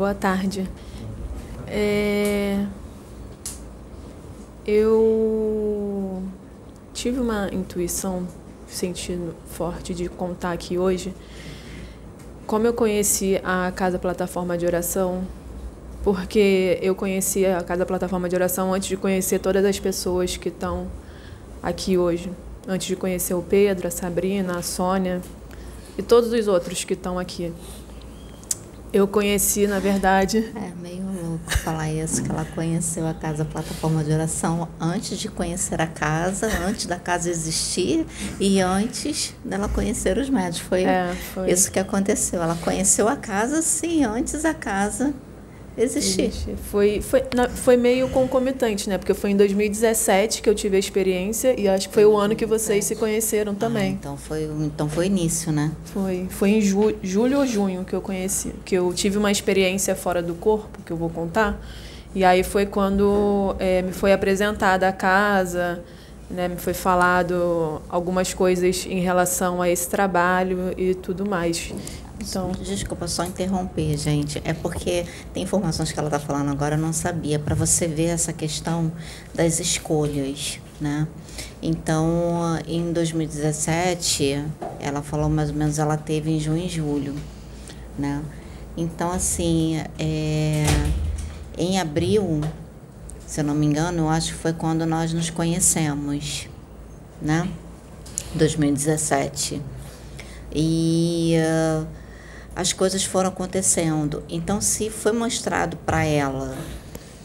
boa tarde. É... Eu tive uma intuição, sentindo forte de contar aqui hoje. Como eu conheci a Casa Plataforma de Oração, porque eu conheci a Casa Plataforma de Oração antes de conhecer todas as pessoas que estão aqui hoje. Antes de conhecer o Pedro, a Sabrina, a Sônia e todos os outros que estão aqui. Eu conheci, na verdade. É meio louco falar isso, que ela conheceu a casa plataforma de oração antes de conhecer a casa, antes da casa existir e antes dela conhecer os médicos. Foi, é, foi. isso que aconteceu. Ela conheceu a casa, sim, antes a casa existir. Existe. Foi, foi, foi meio concomitante, né? Porque foi em 2017 que eu tive a experiência e acho que foi o ano que vocês se conheceram também. Ah, então foi então foi início, né? Foi. Foi em ju, julho ou junho que eu conheci. Que eu tive uma experiência fora do corpo, que eu vou contar. E aí foi quando é, me foi apresentada a casa, né, me foi falado algumas coisas em relação a esse trabalho e tudo mais. Então, desculpa só interromper, gente. É porque tem informações que ela está falando agora, eu não sabia. Para você ver essa questão das escolhas, né? Então, em 2017, ela falou mais ou menos, ela teve em junho e julho, né? Então, assim, é, em abril, se eu não me engano, eu acho que foi quando nós nos conhecemos, né? 2017. E uh, as coisas foram acontecendo. Então, se foi mostrado para ela,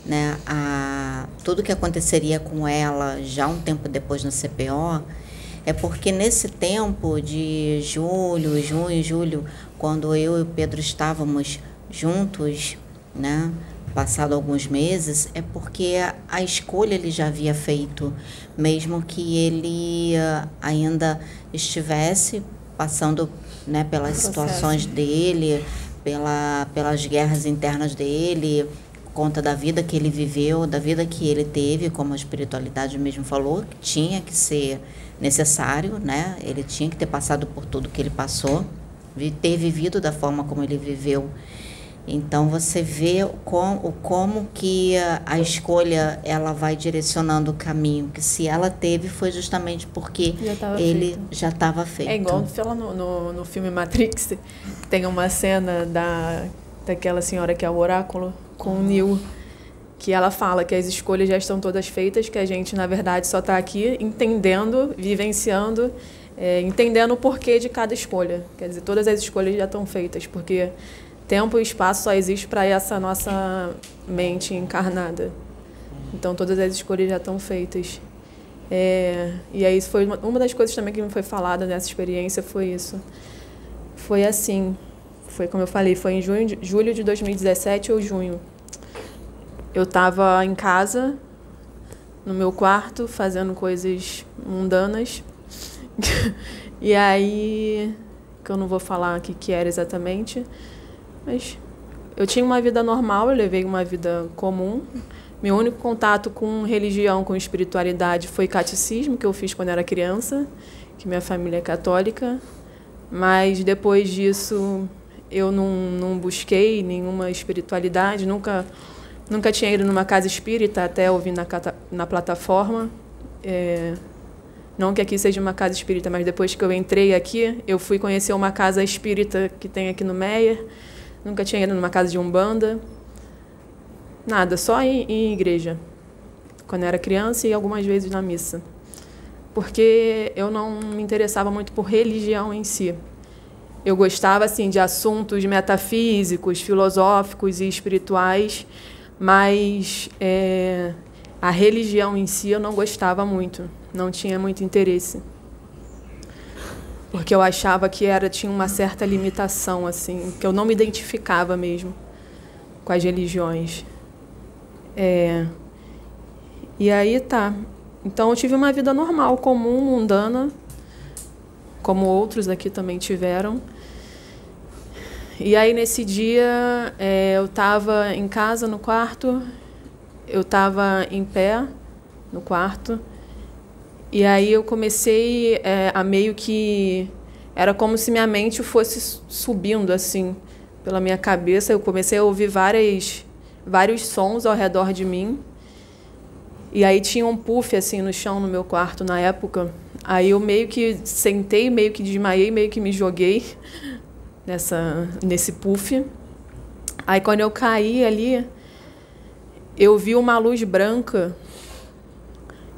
né, a, tudo que aconteceria com ela já um tempo depois na CPO, é porque nesse tempo de julho, junho, julho, quando eu e o Pedro estávamos juntos, né, passado alguns meses, é porque a, escolha ele já havia feito, mesmo que ele uh, ainda estivesse passando né, pelas situações dele, pela, pelas guerras internas dele, conta da vida que ele viveu, da vida que ele teve, como a espiritualidade mesmo falou, que tinha que ser necessário, né? Ele tinha que ter passado por tudo que ele passou, ter vivido da forma como ele viveu então você vê como, como que a, a, escolha ela vai direcionando o caminho, que se ela teve foi justamente porque já ele feito. já estava feito. É igual fala no, no, no, filme Matrix, tem uma cena da, daquela senhora que é o oráculo com o Neo, que ela fala que as escolhas já estão todas feitas, que a gente na verdade só está aqui entendendo, vivenciando, é, entendendo o porquê de cada escolha. Quer dizer, todas as escolhas já estão feitas, porque tempo e espaço só existe para essa nossa mente encarnada. Então todas as escolhas já estão feitas. É, e aí foi uma, uma das coisas também que me foi falada nessa experiência foi isso. Foi assim, foi como eu falei, foi em junho, julho de 2017 ou junho. Eu estava em casa, no meu quarto, fazendo coisas mundanas. e aí, que eu não vou falar o que, era exatamente, mas eu tinha uma vida normal, eu levei uma vida comum. Meu único contato com religião, com espiritualidade, foi catecismo, que eu fiz quando era criança, que minha família é católica. Mas depois disso, eu não, não busquei nenhuma espiritualidade, nunca, nunca tinha ido numa casa espírita, até ouvir na, na plataforma. É, não que aqui seja uma casa espírita, mas depois que eu entrei aqui, eu fui conhecer uma casa espírita que tem aqui no Meier Nunca tinha ido numa casa de umbanda. Nada, só em, em igreja. Quando eu era criança e algumas vezes na missa. Porque eu não me interessava muito por religião em si. Eu gostava assim de assuntos metafísicos, filosóficos e espirituais, mas é, a religião em si eu não gostava muito, não tinha muito interesse porque eu achava que era tinha uma certa limitação assim, que eu não me identificava mesmo com as religiões. É, e aí tá. Então eu tive uma vida normal, comum, mundana, como outros aqui também tiveram. E aí nesse dia é, eu estava em casa no quarto, eu estava em pé no quarto e aí eu comecei é, a meio que. Era como se minha mente fosse subindo, assim, pela minha cabeça, eu comecei a ouvir várias, vários sons ao redor de mim. E aí tinha um puff assim no chão no meu quarto na época. Aí eu meio que sentei, meio que desmaiei, meio que me joguei nessa nesse puff. Aí quando eu caí ali, eu vi uma luz branca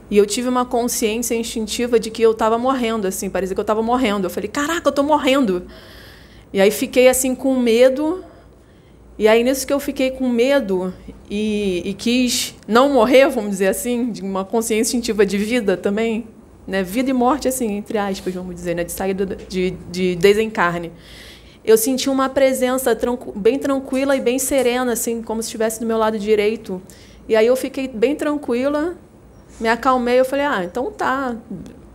e eu tive uma consciência instintiva de que eu estava morrendo, assim, parecia que eu estava morrendo. Eu falei, caraca, eu estou morrendo. E aí fiquei assim com medo. E aí nisso que eu fiquei com medo e, e quis não morrer, vamos dizer assim, de uma consciência instintiva de vida também, né? Vida e morte, assim, entre aspas, vamos dizer, né? De saída de, de desencarne. Eu senti uma presença tranqu bem tranquila e bem serena, assim, como se estivesse do meu lado direito. E aí eu fiquei bem tranquila, me acalmei, eu falei, ah, então tá.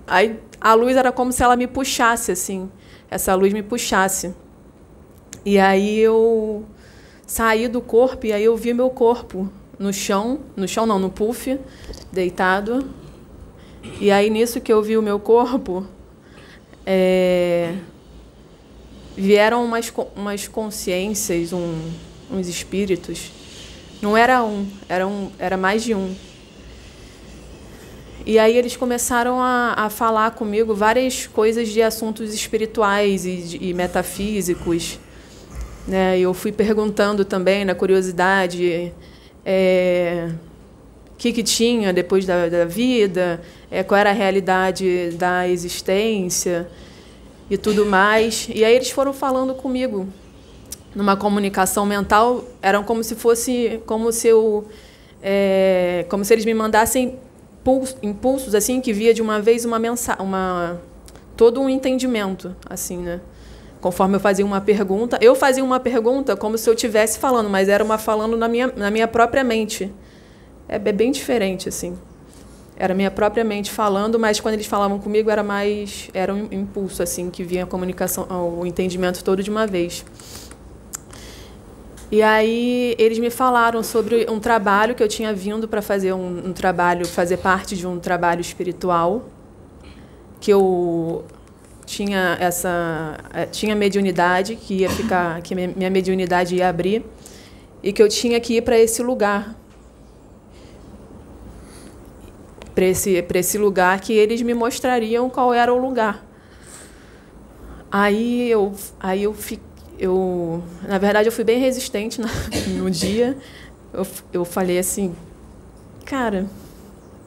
Aí a luz era como se ela me puxasse, assim. Essa luz me puxasse. E aí eu saí do corpo e aí eu vi meu corpo no chão, no chão não, no puff, deitado. E aí nisso que eu vi o meu corpo, é, vieram umas, umas consciências, um, uns espíritos. Não era um, era, um, era mais de um. E aí eles começaram a, a falar comigo várias coisas de assuntos espirituais e, e metafísicos. Né? Eu fui perguntando também, na curiosidade, é, o que, que tinha depois da, da vida, é, qual era a realidade da existência e tudo mais. E aí eles foram falando comigo numa comunicação mental, eram como se fosse, como se eu, é, como se eles me mandassem impulsos assim que via de uma vez uma mensagem, uma todo um entendimento assim, né? Conforme eu fazia uma pergunta, eu fazia uma pergunta como se eu estivesse falando, mas era uma falando na minha, na minha própria mente. É, é bem diferente assim. Era minha própria mente falando, mas quando eles falavam comigo era mais era um impulso assim que vinha a comunicação, o entendimento todo de uma vez. E aí eles me falaram sobre um trabalho que eu tinha vindo para fazer um, um, trabalho, fazer parte de um trabalho espiritual, que eu tinha essa eh, tinha mediunidade que ia ficar, que minha mediunidade ia abrir e que eu tinha que ir para esse lugar, para esse para esse lugar que eles me mostrariam qual era o lugar. Aí eu aí eu fiquei eu, na verdade, eu fui bem resistente no, no dia. Eu, eu falei assim, cara,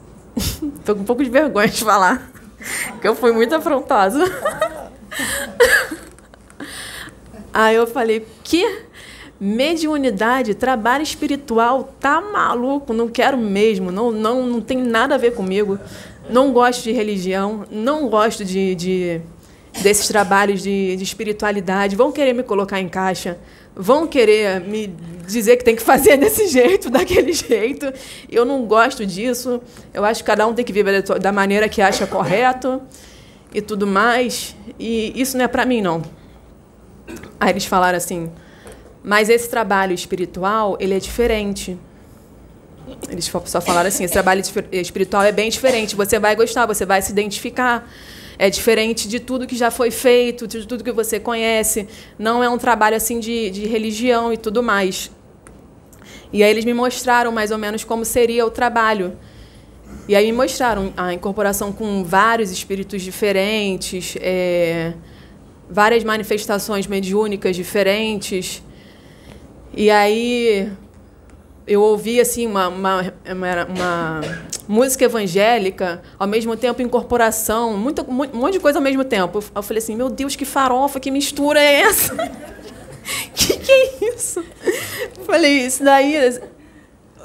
tô com um pouco de vergonha de falar, porque eu fui muito afrontosa. Aí eu falei, que mediunidade, trabalho espiritual, tá maluco, não quero mesmo, não, não, não tem nada a ver comigo. Não gosto de religião, não gosto de, de desses trabalhos de, de espiritualidade, vão querer me colocar em caixa, vão querer me dizer que tem que fazer desse jeito, daquele jeito. Eu não gosto disso. Eu acho que cada um tem que viver da maneira que acha correto e tudo mais. E isso não é para mim, não. Aí eles falaram assim: mas esse trabalho espiritual ele é diferente. Eles só falaram assim: esse trabalho espiritual é bem diferente. Você vai gostar, você vai se identificar é diferente de tudo que já foi feito, de tudo que você conhece. Não é um trabalho assim de, de religião e tudo mais. E aí eles me mostraram mais ou menos como seria o trabalho. E aí me mostraram a incorporação com vários espíritos diferentes, é, várias manifestações mediúnicas diferentes. E aí eu ouvi assim uma, uma, uma, uma, música evangélica, ao mesmo tempo incorporação, muito, um monte de coisa ao mesmo tempo. Eu falei assim, meu Deus, que farofa, que mistura é essa? que que é isso? Eu falei, isso daí...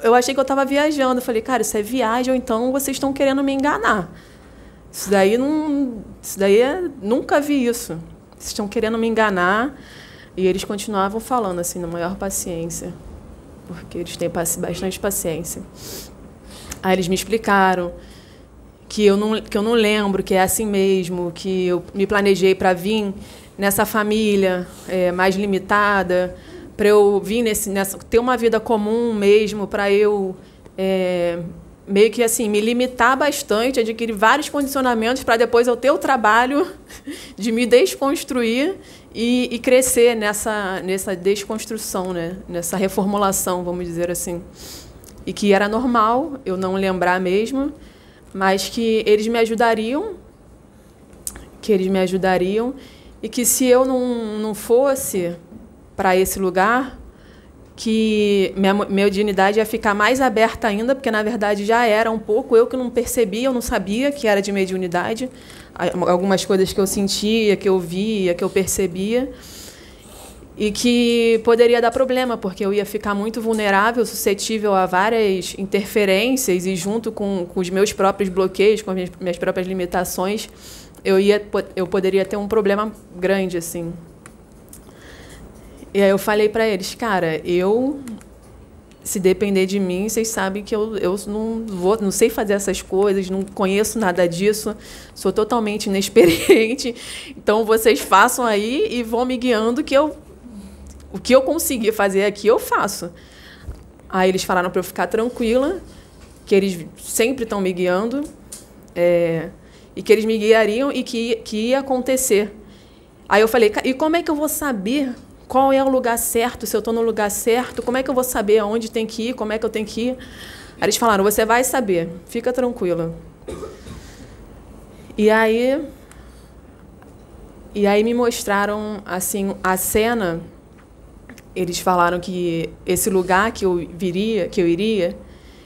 Eu achei que eu estava viajando. Eu falei, cara, isso é viagem ou então vocês estão querendo me enganar. Isso daí não... Isso daí é, nunca vi isso. Vocês estão querendo me enganar. E eles continuavam falando assim, na maior paciência porque eles têm bastante paciência. Aí eles me explicaram que eu não, que eu não lembro, que é assim mesmo, que eu me planejei para vir nessa família é, mais limitada, para eu vir nesse, nessa, ter uma vida comum mesmo, para eu é, meio que assim me limitar bastante, adquirir vários condicionamentos para depois eu ter o trabalho de me desconstruir e, e, crescer nessa nessa desconstrução, né? Nessa reformulação, vamos dizer assim, e que era normal eu não lembrar mesmo, mas que eles me ajudariam, que eles me ajudariam e que se eu não, não fosse para esse lugar que minha, minha dignidade ia ficar mais aberta ainda, porque na verdade já era um pouco, eu que não percebia, eu não sabia que era de mediunidade, algumas coisas que eu sentia, que eu via, que eu percebia, e que poderia dar problema, porque eu ia ficar muito vulnerável, suscetível a várias interferências, e junto com, com os meus próprios bloqueios, com as minhas, minhas próprias limitações, eu, ia, eu poderia ter um problema grande, assim. E aí eu falei para eles, cara, eu se depender de mim, vocês sabem que eu, eu não vou, não sei fazer essas coisas, não conheço nada disso, sou totalmente inexperiente. Então vocês façam aí e vão me guiando que eu o que eu conseguir fazer aqui eu faço. Aí eles falaram para eu ficar tranquila, que eles sempre estão me guiando, é, e que eles me guiariam e que, que ia acontecer. Aí eu falei, e como é que eu vou saber qual é o lugar certo, se eu estou no lugar certo, como é que eu vou saber aonde tem que ir, como é que eu tenho que ir. Aí eles falaram, você vai saber, fica tranquila. E aí, e aí me mostraram assim a cena. Eles falaram que esse lugar que eu viria, que eu iria,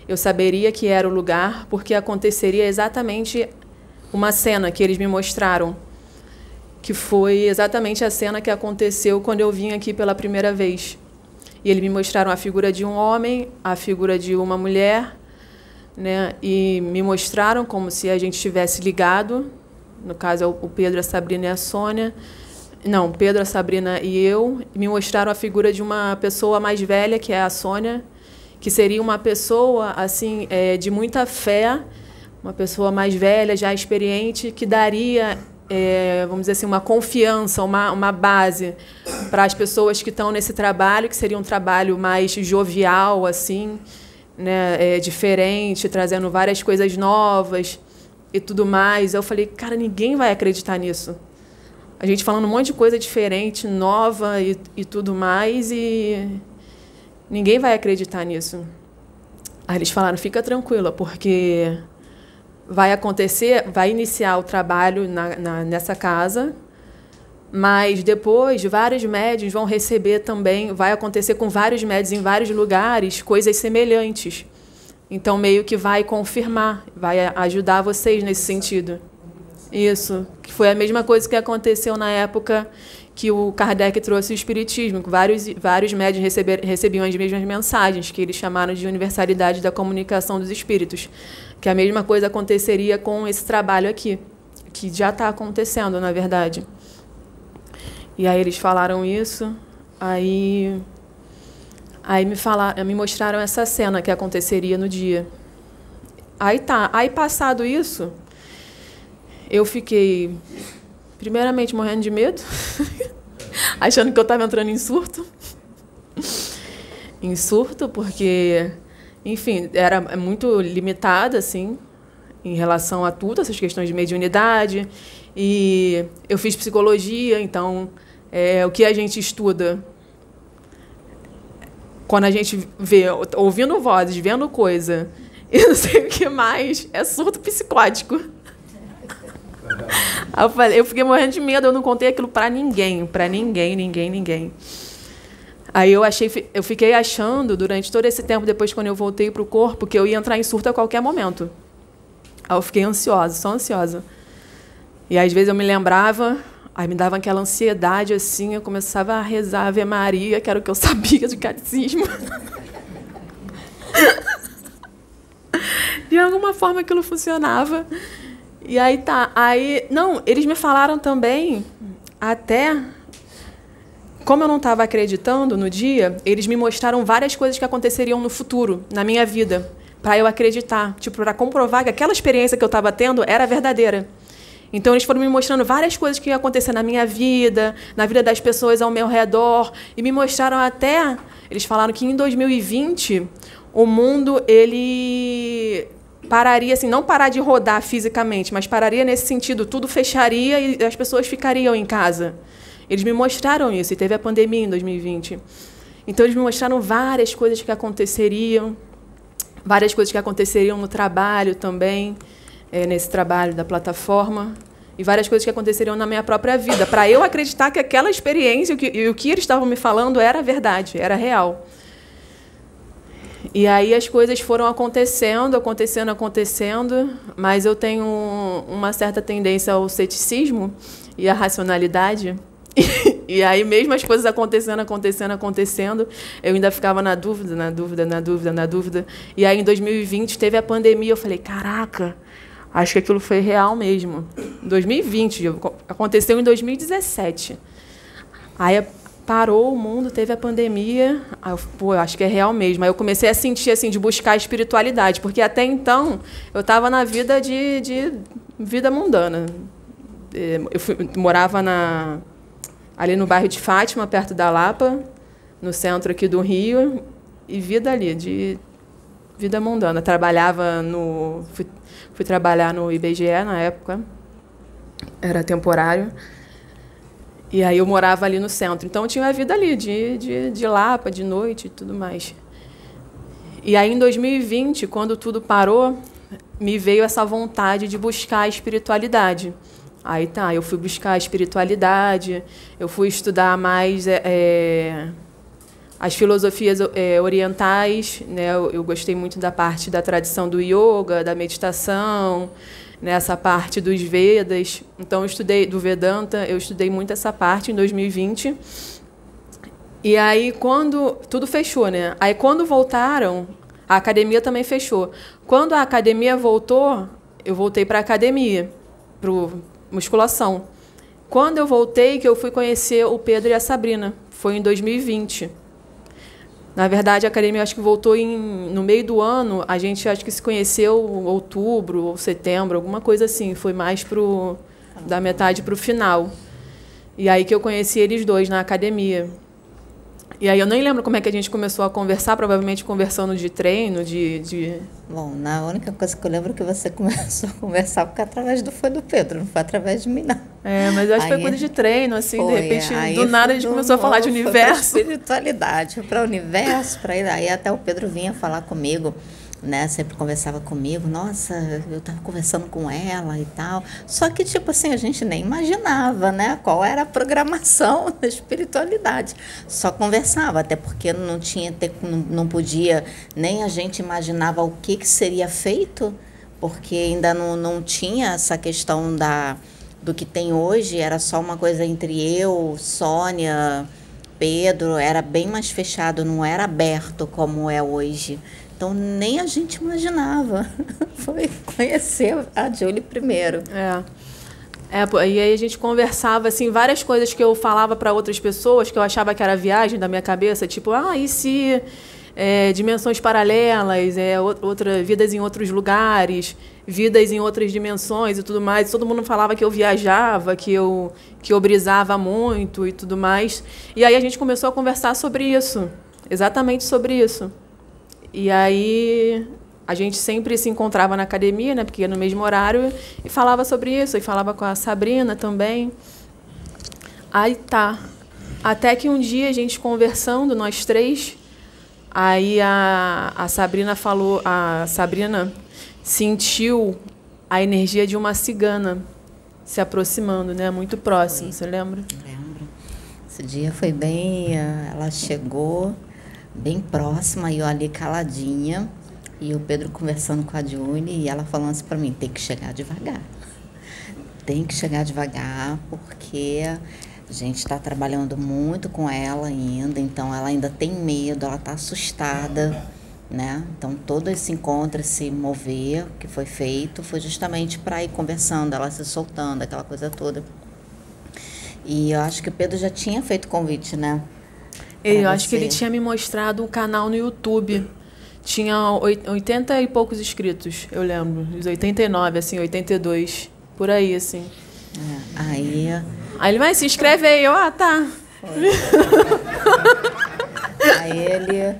eu saberia que era o lugar porque aconteceria exatamente uma cena que eles me mostraram que foi exatamente a cena que aconteceu quando eu vim aqui pela primeira vez. E eles me mostraram a figura de um homem, a figura de uma mulher, né? E me mostraram como se a gente tivesse ligado. No caso, é o Pedro, a Sabrina e a Sônia. Não, Pedro, a Sabrina e eu. Me mostraram a figura de uma pessoa mais velha, que é a Sônia, que seria uma pessoa assim é, de muita fé, uma pessoa mais velha, já experiente, que daria é, vamos dizer assim, uma confiança, uma, uma base para as pessoas que estão nesse trabalho, que seria um trabalho mais jovial, assim, né, é, diferente, trazendo várias coisas novas e tudo mais. Eu falei, cara, ninguém vai acreditar nisso. A gente falando um monte de coisa diferente, nova e, e tudo mais, e ninguém vai acreditar nisso. Aí eles falaram, fica tranquila, porque vai acontecer, vai iniciar o trabalho na, na, nessa casa, mas depois vários médios vão receber também, vai acontecer com vários médios em vários lugares coisas semelhantes. Então meio que vai confirmar, vai ajudar vocês nesse sentido. Isso, que foi a mesma coisa que aconteceu na época que o Kardec trouxe o espiritismo, que vários vários médios receber, recebiam as mesmas mensagens, que eles chamaram de universalidade da comunicação dos espíritos que a mesma coisa aconteceria com esse trabalho aqui, que já está acontecendo, na verdade. E aí eles falaram isso, aí aí me falaram, me mostraram essa cena que aconteceria no dia. Aí tá, aí passado isso, eu fiquei primeiramente morrendo de medo, achando que eu estava entrando em surto. em surto porque enfim, era muito limitada, assim, em relação a tudo, essas questões de mediunidade. E eu fiz psicologia, então, é, o que a gente estuda quando a gente vê, ouvindo vozes, vendo coisa, e não sei o que mais, é surto psicótico. Eu, falei, eu fiquei morrendo de medo, eu não contei aquilo para ninguém, para ninguém, ninguém, ninguém. Aí eu achei, eu fiquei achando durante todo esse tempo depois quando eu voltei para o corpo que eu ia entrar em surto a qualquer momento. Aí eu fiquei ansiosa, só ansiosa. E às vezes eu me lembrava, aí me dava aquela ansiedade assim, eu começava a rezar Ave Maria, que era o que eu sabia de catecismo. de alguma forma aquilo funcionava. E aí tá, aí não, eles me falaram também até como eu não estava acreditando no dia, eles me mostraram várias coisas que aconteceriam no futuro, na minha vida, para eu acreditar, tipo, para comprovar que aquela experiência que eu estava tendo era verdadeira. Então eles foram me mostrando várias coisas que iam acontecer na minha vida, na vida das pessoas ao meu redor, e me mostraram até, eles falaram que em 2020 o mundo ele pararia assim, não parar de rodar fisicamente, mas pararia nesse sentido, tudo fecharia e as pessoas ficariam em casa. Eles me mostraram isso e teve a pandemia em 2020. Então eles me mostraram várias coisas que aconteceriam, várias coisas que aconteceriam no trabalho também, é, nesse trabalho da plataforma e várias coisas que aconteceriam na minha própria vida, para eu acreditar que aquela experiência e o, que, o que eles estavam me falando era verdade, era real. E aí as coisas foram acontecendo, acontecendo, acontecendo, mas eu tenho uma certa tendência ao ceticismo e à racionalidade. E aí, mesmo as coisas acontecendo, acontecendo, acontecendo, eu ainda ficava na dúvida, na dúvida, na dúvida, na dúvida. E aí, em 2020, teve a pandemia. Eu falei: caraca, acho que aquilo foi real mesmo. 2020, aconteceu em 2017. Aí parou o mundo, teve a pandemia. Aí eu, pô, eu acho que é real mesmo. Aí eu comecei a sentir assim de buscar a espiritualidade, porque até então eu estava na vida de, de vida mundana. É, eu fui, morava na, ali no bairro de Fátima, perto da Lapa, no centro aqui do Rio, e vida ali de vida mundana. Trabalhava no fui, fui trabalhar no IBGE na época. Era temporário. E aí eu morava ali no centro. Então tinha a vida ali, de, de, de Lapa, de noite e tudo mais. E aí em 2020, quando tudo parou, me veio essa vontade de buscar a espiritualidade. Aí tá, eu fui buscar a espiritualidade, eu fui estudar mais é, é as filosofias é, orientais, né? Eu, eu, gostei muito da parte da tradição do yoga, da meditação, nessa parte dos Vedas. Então, eu estudei do Vedanta, eu estudei muito essa parte em 2020. E aí, quando tudo fechou, né? Aí, quando voltaram, a academia também fechou. Quando a academia voltou, eu voltei para a academia, para musculação. Quando eu voltei, que eu fui conhecer o Pedro e a Sabrina, foi em 2020. Na verdade, a academia acho que voltou em, no meio do ano. A gente acho que se conheceu em outubro ou setembro, alguma coisa assim. Foi mais pro da metade para o final. E aí que eu conheci eles dois na academia. E aí eu nem lembro como é que a gente começou a conversar, provavelmente conversando de treino, de. de... Bom, na única coisa que eu lembro é que você começou a conversar porque através do foi do Pedro, não foi através de mim, não. É, mas eu acho que foi coisa de treino, assim, foi, de repente, do nada a gente começou a falar de universo. Foi espiritualidade, para o universo, para ir aí até o Pedro vinha falar comigo né, sempre conversava comigo, nossa, eu estava conversando com ela e tal. Só que, tipo assim, a gente nem imaginava, né, qual era a programação da espiritualidade. Só conversava, até porque não tinha, não, podia, nem a gente imaginava o que, que seria feito, porque ainda não, não tinha essa questão da, do que tem hoje, era só uma coisa entre eu, Sônia, Pedro, era bem mais fechado, não era aberto como é hoje. Então nem a gente imaginava. Foi conhecer a Julie primeiro. É. É, e aí a gente conversava assim várias coisas que eu falava para outras pessoas que eu achava que era viagem da minha cabeça, tipo, ah, e se é, dimensões paralelas, é, outra, vidas em outros lugares, vidas em outras dimensões e tudo mais. Todo mundo falava que eu viajava, que eu que eu brisava muito e tudo mais. E aí a gente começou a conversar sobre isso, exatamente sobre isso. E aí a gente sempre se encontrava na academia, né, porque ia no mesmo horário, e falava sobre isso, e falava com a Sabrina também. Aí tá. Até que um dia a gente conversando, nós três, aí a, a Sabrina falou, a Sabrina sentiu a energia de uma cigana se aproximando, né, muito próximo, você lembra? Lembro. Esse dia foi bem, eh, ela chegou bem próxima e eu ali caladinha. E o Pedro conversando com a Juni e ela falando assim para mim: tem que chegar devagar. Tem que chegar devagar, porque a gente está trabalhando muito com ela ainda, então ela ainda tem medo, ela está assustada, né? Então todo esse encontro, esse mover que foi feito, foi justamente para ir conversando, ela se soltando, aquela coisa toda. E eu acho que o Pedro já tinha feito convite, né? Eu acho que ele tinha me mostrado um canal no YouTube. Tinha 80 e poucos inscritos, eu lembro. Os 89, assim, 82. Por aí, assim. É, aí. Aí ele vai, se inscreve aí. Eu, ah, tá. aí ele.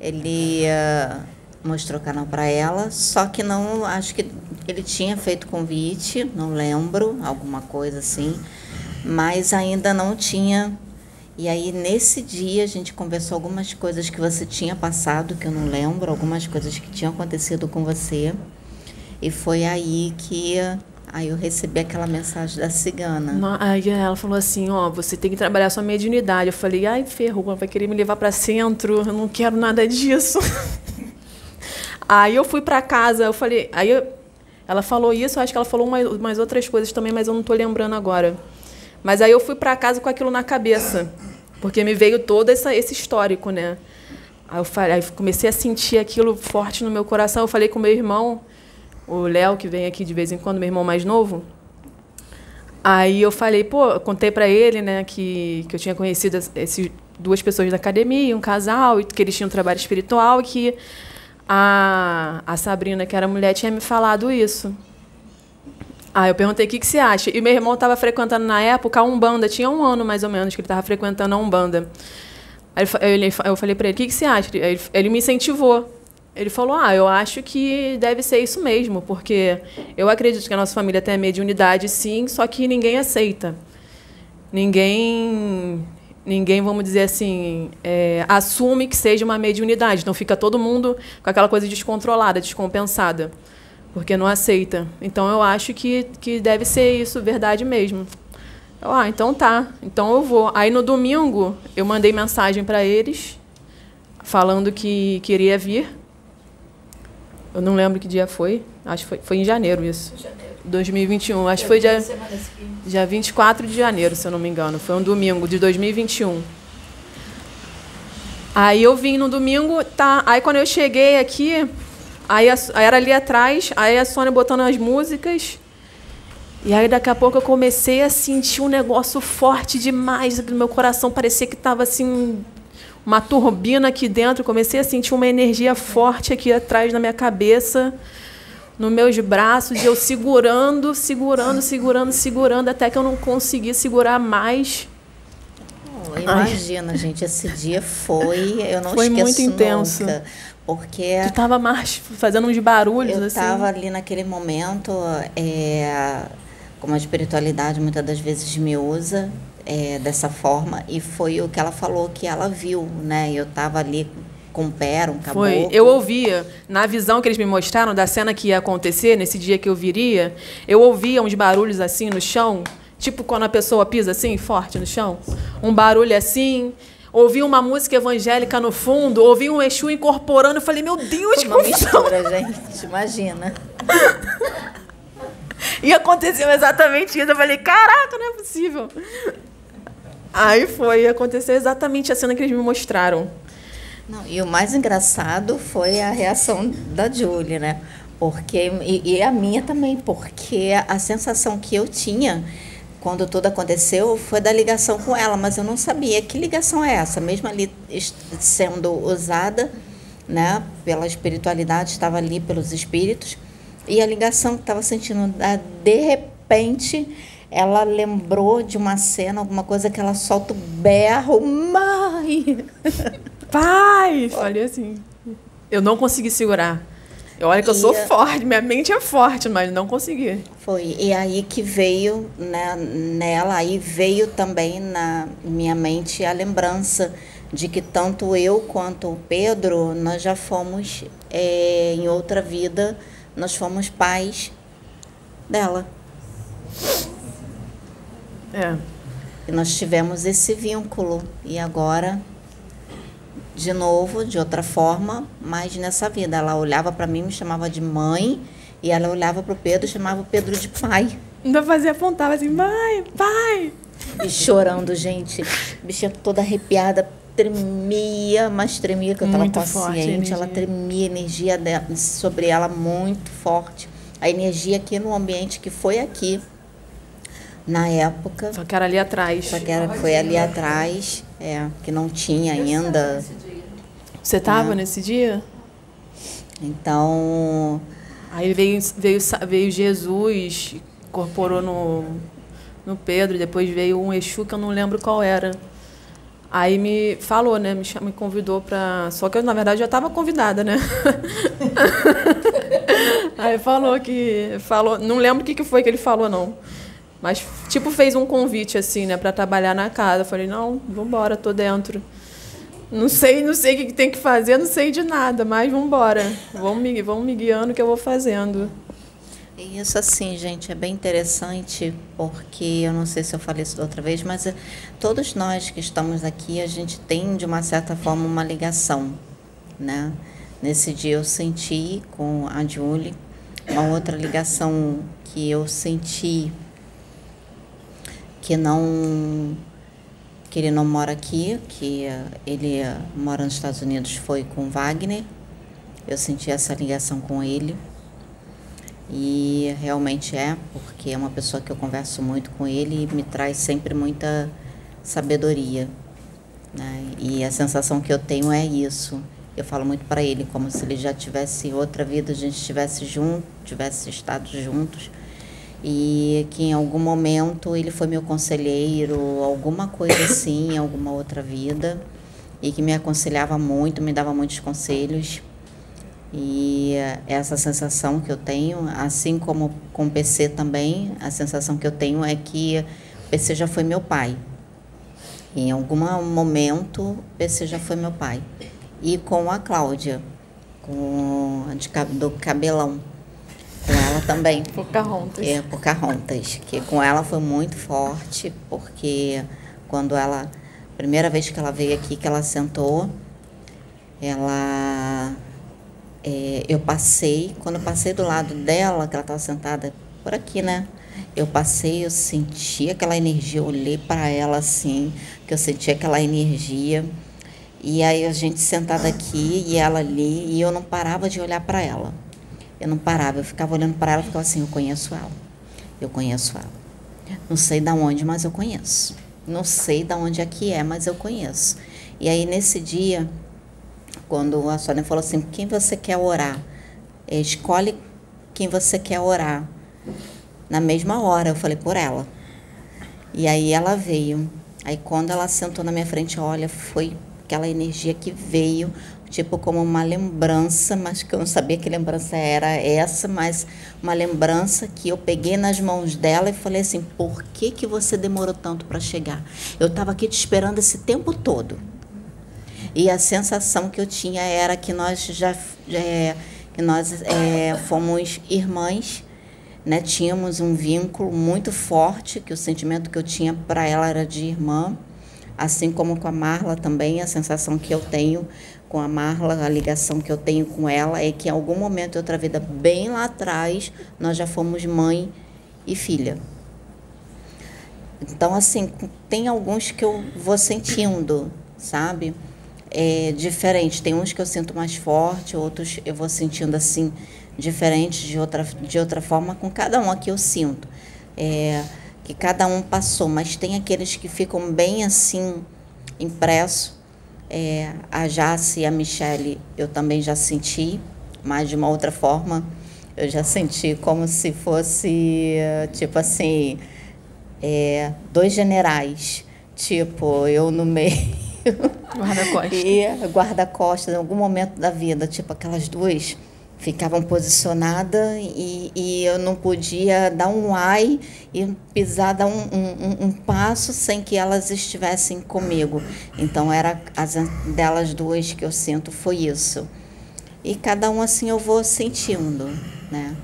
Ele. Uh, mostrou o canal para ela, só que não, acho que ele tinha feito convite, não lembro, alguma coisa assim, mas ainda não tinha. E aí nesse dia a gente conversou algumas coisas que você tinha passado, que eu não lembro, algumas coisas que tinham acontecido com você. E foi aí que Aí eu recebi aquela mensagem da cigana. aí ela falou assim, ó, você tem que trabalhar sua mediunidade. Eu falei, ai, ferrou, vai querer me levar para centro, eu não quero nada disso. aí eu fui para casa, eu falei, aí eu, ela falou isso, eu acho que ela falou mais, mais outras coisas também, mas eu não estou lembrando agora. Mas aí eu fui para casa com aquilo na cabeça, porque me veio todo essa, esse histórico, né? Aí eu falei, aí comecei a sentir aquilo forte no meu coração. Eu falei com meu irmão, o Léo, que vem aqui de vez em quando, meu irmão mais novo. Aí eu falei, pô, contei para ele, né, que, que eu tinha conhecido esses duas pessoas da academia, um casal, e que eles tinham um trabalho espiritual, e que a, a Sabrina, que era mulher, tinha me falado isso. Aí eu perguntei o que, que você acha. E meu irmão estava frequentando na época a Umbanda, tinha um ano mais ou menos que ele estava frequentando a Umbanda. Aí ele, eu falei para ele, o que, que você acha? Ele, ele me incentivou. Ele falou: Ah, eu acho que deve ser isso mesmo, porque eu acredito que a nossa família tem a mediunidade, sim, só que ninguém aceita. Ninguém, ninguém vamos dizer assim, é, assume que seja uma mediunidade. Então fica todo mundo com aquela coisa descontrolada, descompensada, porque não aceita. Então eu acho que, que deve ser isso, verdade mesmo. Eu, ah, então tá, então eu vou. Aí no domingo eu mandei mensagem para eles falando que queria vir. Eu não lembro que dia foi. Acho que foi, foi em janeiro isso. Janeiro. 2021. Acho que foi dia, dia 24 de janeiro, se eu não me engano. Foi um domingo de 2021. Aí eu vim no domingo, tá. Aí quando eu cheguei aqui, aí, a, aí era ali atrás, aí a Sônia botando as músicas. E aí daqui a pouco eu comecei a sentir um negócio forte demais no meu coração, parecia que estava assim uma turbina aqui dentro, comecei a sentir uma energia forte aqui atrás na minha cabeça, nos meus braços, e eu segurando, segurando, segurando, segurando, até que eu não consegui segurar mais. Oh, imagina, Ai. gente, esse dia foi, eu não foi esqueço muito intenso. Nunca, porque tu estava fazendo uns barulhos eu assim. Eu estava ali naquele momento, é, como a espiritualidade muitas das vezes me usa, é, dessa forma e foi o que ela falou que ela viu, né? Eu estava ali com um pé, um caboclo. Foi. Eu ouvia, na visão que eles me mostraram da cena que ia acontecer, nesse dia que eu viria, eu ouvia uns barulhos assim no chão, tipo quando a pessoa pisa assim, forte no chão. Um barulho assim, ouvi uma música evangélica no fundo, ouvi um Exu incorporando, eu falei, meu Deus, Uma mistura, gente, imagina. e aconteceu exatamente isso. Eu falei, caraca, não é possível. Aí foi, aconteceu exatamente a cena que eles me mostraram. Não, e o mais engraçado foi a reação da Julie, né? Porque, e, e a minha também, porque a sensação que eu tinha quando tudo aconteceu foi da ligação com ela, mas eu não sabia que ligação é essa, mesmo ali sendo usada, né, pela espiritualidade, estava ali pelos espíritos, e a ligação que estava sentindo, de repente, ela lembrou de uma cena, alguma coisa que ela solta o berro, mãe! Pai! Falei assim. Eu não consegui segurar. Olha que eu sou forte, minha mente é forte, mas não consegui. Foi. E aí que veio né, nela, aí veio também na minha mente a lembrança de que tanto eu quanto o Pedro, nós já fomos, é, em outra vida, nós fomos pais dela. É. E nós tivemos esse vínculo. E agora, de novo, de outra forma, mas nessa vida. Ela olhava para mim, me chamava de mãe, e ela olhava para o Pedro e chamava o Pedro de pai. Ainda fazia apontava assim, mãe, pai. E chorando, gente. Bichinha toda arrepiada, tremia, mas tremia que eu estava consciente. Ela tremia, a energia dela, sobre ela muito forte. A energia aqui no ambiente que foi aqui na época. Só que era ali atrás. Só que era, foi ali atrás, é, que não tinha ainda. Você estava né? nesse dia? Então. Aí veio, veio, veio Jesus, incorporou no, no Pedro, depois veio um Exu que eu não lembro qual era. Aí me falou, né? Me, me convidou para. Só que eu, na verdade, já estava convidada, né? Aí falou que. falou Não lembro o que, que foi que ele falou, não. Mas, tipo, fez um convite, assim, né, para trabalhar na casa. Eu falei, não, vambora, tô dentro. Não sei, não sei o que tem que fazer, não sei de nada, mas vambora. Vamos me, vamos me guiando que eu vou fazendo. Isso assim, gente, é bem interessante, porque eu não sei se eu falei isso da outra vez, mas eh, todos nós que estamos aqui, a gente tem de uma certa forma uma ligação, né? Nesse dia eu senti com a Julie uma outra ligação que eu senti que não ele não mora aqui, que eh, ele eh, mora nos Estados Unidos foi com Wagner. Eu senti essa ligação com ele e realmente é, porque é uma pessoa que eu converso muito com ele e me traz sempre muita sabedoria. Né? E a sensação que eu tenho é isso. Eu falo muito para ele, como se ele já tivesse outra vida, a gente estivesse junto, tivesse estado juntos. E que em algum momento ele foi meu conselheiro, alguma coisa assim, em alguma outra vida. E que me aconselhava muito, me dava muitos conselhos. E essa sensação que eu tenho, assim como com o PC também, a sensação que eu tenho é que o PC já foi meu pai. Em algum momento, o PC já foi meu pai. E com a Cláudia, com de, do cabelão. Com ela também. Pocahontas. É, Pocahontas. Que com ela foi muito forte, porque quando ela. Primeira vez que ela veio aqui, que ela sentou, ela é, eu passei, quando eu passei do lado dela, que ela estava sentada por aqui, né? Eu passei, eu senti aquela energia, eu olhei para ela assim, que eu senti aquela energia. E aí a gente sentada aqui e ela ali, e eu não parava de olhar para ela. Eu não parava, eu ficava olhando para ela e ficava assim, eu conheço ela. Eu conheço ela. Não sei da onde, mas eu conheço. Não sei da onde é que é, mas eu conheço. E aí nesse dia quando a Sônia falou assim, quem você quer orar? É, escolhe quem você quer orar. Na mesma hora, eu falei, por ela. E aí ela veio. Aí quando ela sentou na minha frente, olha, foi aquela energia que veio, tipo como uma lembrança, mas que eu não sabia que lembrança era essa, mas uma lembrança que eu peguei nas mãos dela e falei assim: "Por que que você demorou tanto para chegar? Eu estava aqui te esperando esse tempo todo". E a sensação que eu tinha era que nós já é, que nós é, fomos irmãs, né? Tínhamos um vínculo muito forte, que o sentimento que eu tinha para ela era de irmã, assim como com a Marla também, a sensação que eu tenho com a Marla, a ligação que eu tenho com ela é que em algum momento de outra vida, bem lá atrás, nós já fomos mãe e filha. Então, assim, tem alguns que eu vou sentindo, sabe? é diferente. Tem uns que eu sinto mais forte, outros eu vou sentindo assim diferente de outra de outra forma. Com cada um aqui eu sinto é, que cada um passou, mas tem aqueles que ficam bem assim impresso. É, a Jace e a Michelle eu também já senti, mas de uma outra forma. Eu já senti como se fosse tipo assim é, dois generais, tipo eu no meio Guarda-costas. E guarda-costas, em algum momento da vida, tipo aquelas duas ficavam posicionadas e, e eu não podia dar um ai e pisar, dar um, um, um, passo sem que elas estivessem comigo. Então, era as delas duas que eu sinto foi isso. E cada um assim eu vou sentindo, né?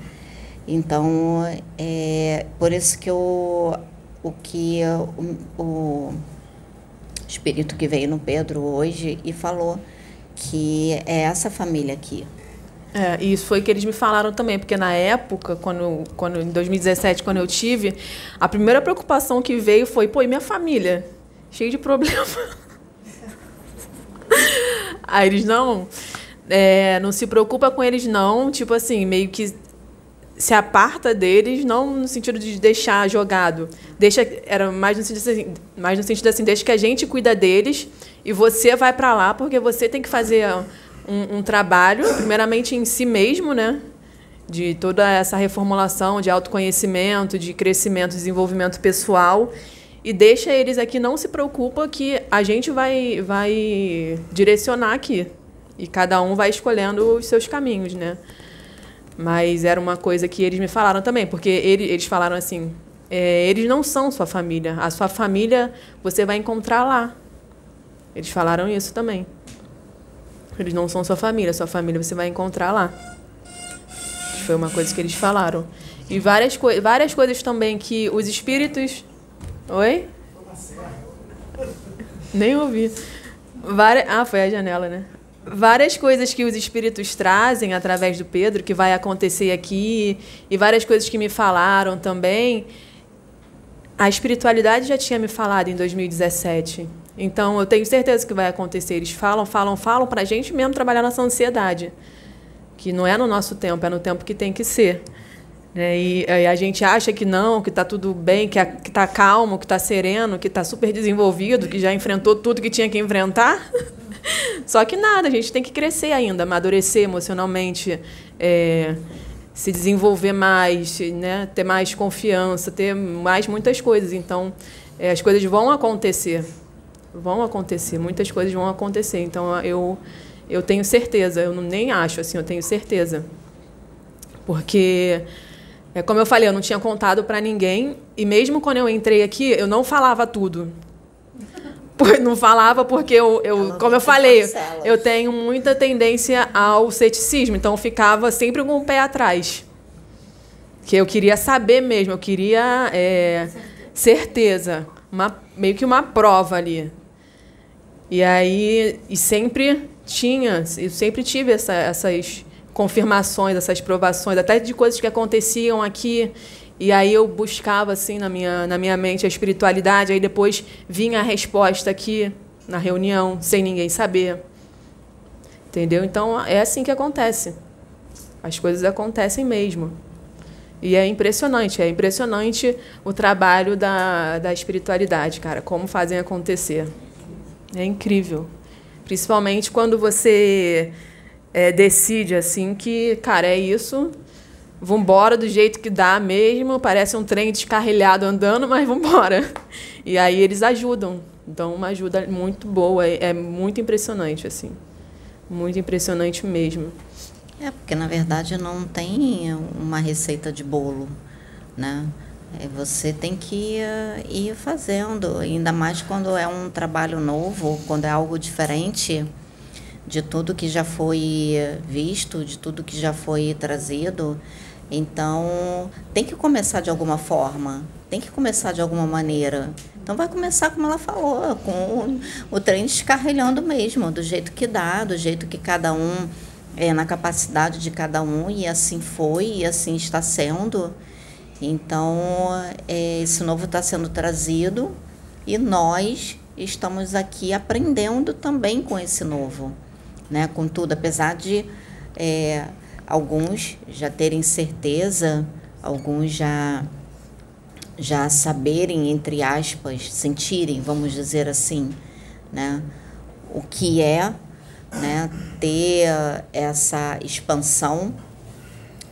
Então, é por isso que eu, o que o, o espírito que veio no Pedro hoje e falou que é essa família aqui. É, e isso foi que eles me falaram também, porque na época, quando, quando em 2017, quando eu tive, a primeira preocupação que veio foi, pô, e minha família? Cheio de problema. Aí eles, não, é, não se preocupa com eles não, tipo assim, meio que se aparta deles, não no sentido de deixar jogado. Deixa, era mais no sentido assim, mais no sentido assim, deixa que a gente cuida deles e você vai para lá porque você tem que fazer um, um, trabalho, primeiramente em si mesmo, né? De toda essa reformulação, de autoconhecimento, de crescimento, desenvolvimento pessoal. e deixa eles aqui, não se preocupa que a gente vai, vai direcionar aqui. E cada um vai escolhendo os seus caminhos, né? Mas era uma coisa que eles me falaram também, porque eles, eles falaram assim: é, eles não são sua família. A sua família você vai encontrar lá. Eles falaram isso também. Eles não são sua família, sua família você vai encontrar lá. Foi uma coisa que eles falaram. E várias, coi várias coisas também que os espíritos. Oi? Nem ouvi. Várias... Ah, foi a janela, né? várias coisas que os espíritos trazem através do Pedro, que vai acontecer aqui, e várias coisas que me falaram também. A espiritualidade já tinha me falado em 2017. Então, eu tenho certeza que vai acontecer. Eles falam, falam, falam para a gente mesmo trabalhar nessa ansiedade. Que não é no nosso tempo, é no tempo que tem que ser. Né? E, e, a gente acha que não, que está tudo bem, que está calmo, que está sereno, que está super desenvolvido, que já enfrentou tudo que tinha que enfrentar. Só que nada, a gente tem que crescer ainda, amadurecer emocionalmente, é, se desenvolver mais, né? ter mais confiança, ter mais muitas coisas. Então, é, as coisas vão acontecer. Vão acontecer, muitas coisas vão acontecer. Então, eu, eu tenho certeza, eu não, nem acho assim, eu tenho certeza. Porque, é, como eu falei, eu não tinha contado para ninguém, e mesmo quando eu entrei aqui, eu não falava tudo não falava porque eu, eu como eu falei, eu tenho muita tendência ao ceticismo, então eu ficava sempre com o pé atrás. Que eu queria saber mesmo, eu queria é, certeza, uma, meio que uma prova ali. E aí, e sempre tinha, eu sempre tive essa, essas confirmações, essas provações, até de coisas que aconteciam aqui e aí eu buscava assim na minha, na minha mente a espiritualidade, aí depois vinha a resposta aqui na reunião, sem ninguém saber. Entendeu? Então é assim que acontece. As coisas acontecem mesmo. E é impressionante, é impressionante o trabalho da, da espiritualidade, cara, como fazem acontecer. É incrível. Principalmente quando você é, decide assim que, cara, é isso, vambora do jeito que dá mesmo, parece um trem descarrilhado andando, mas vambora. E aí eles ajudam, dão uma ajuda muito boa, é, é muito impressionante, assim. Muito impressionante mesmo. É, porque na verdade não tem uma receita de bolo, né? É, você tem que ir, ir fazendo, ainda mais quando é um trabalho novo, quando é algo diferente de tudo que já foi visto, de tudo que já foi trazido. Então, tem que começar de alguma forma, tem que começar de alguma maneira. Então, vai começar, como ela falou, com o, trem descarrilhando mesmo, do jeito que dá, do jeito que cada um, é, na capacidade de cada um, e assim foi, e assim está sendo. Então, é, esse novo está sendo trazido e nós estamos aqui aprendendo também com esse novo, né? Com tudo, apesar de. É, alguns já terem certeza, alguns já já saberem entre aspas, sentirem, vamos dizer assim, né, o que é, né, ter essa expansão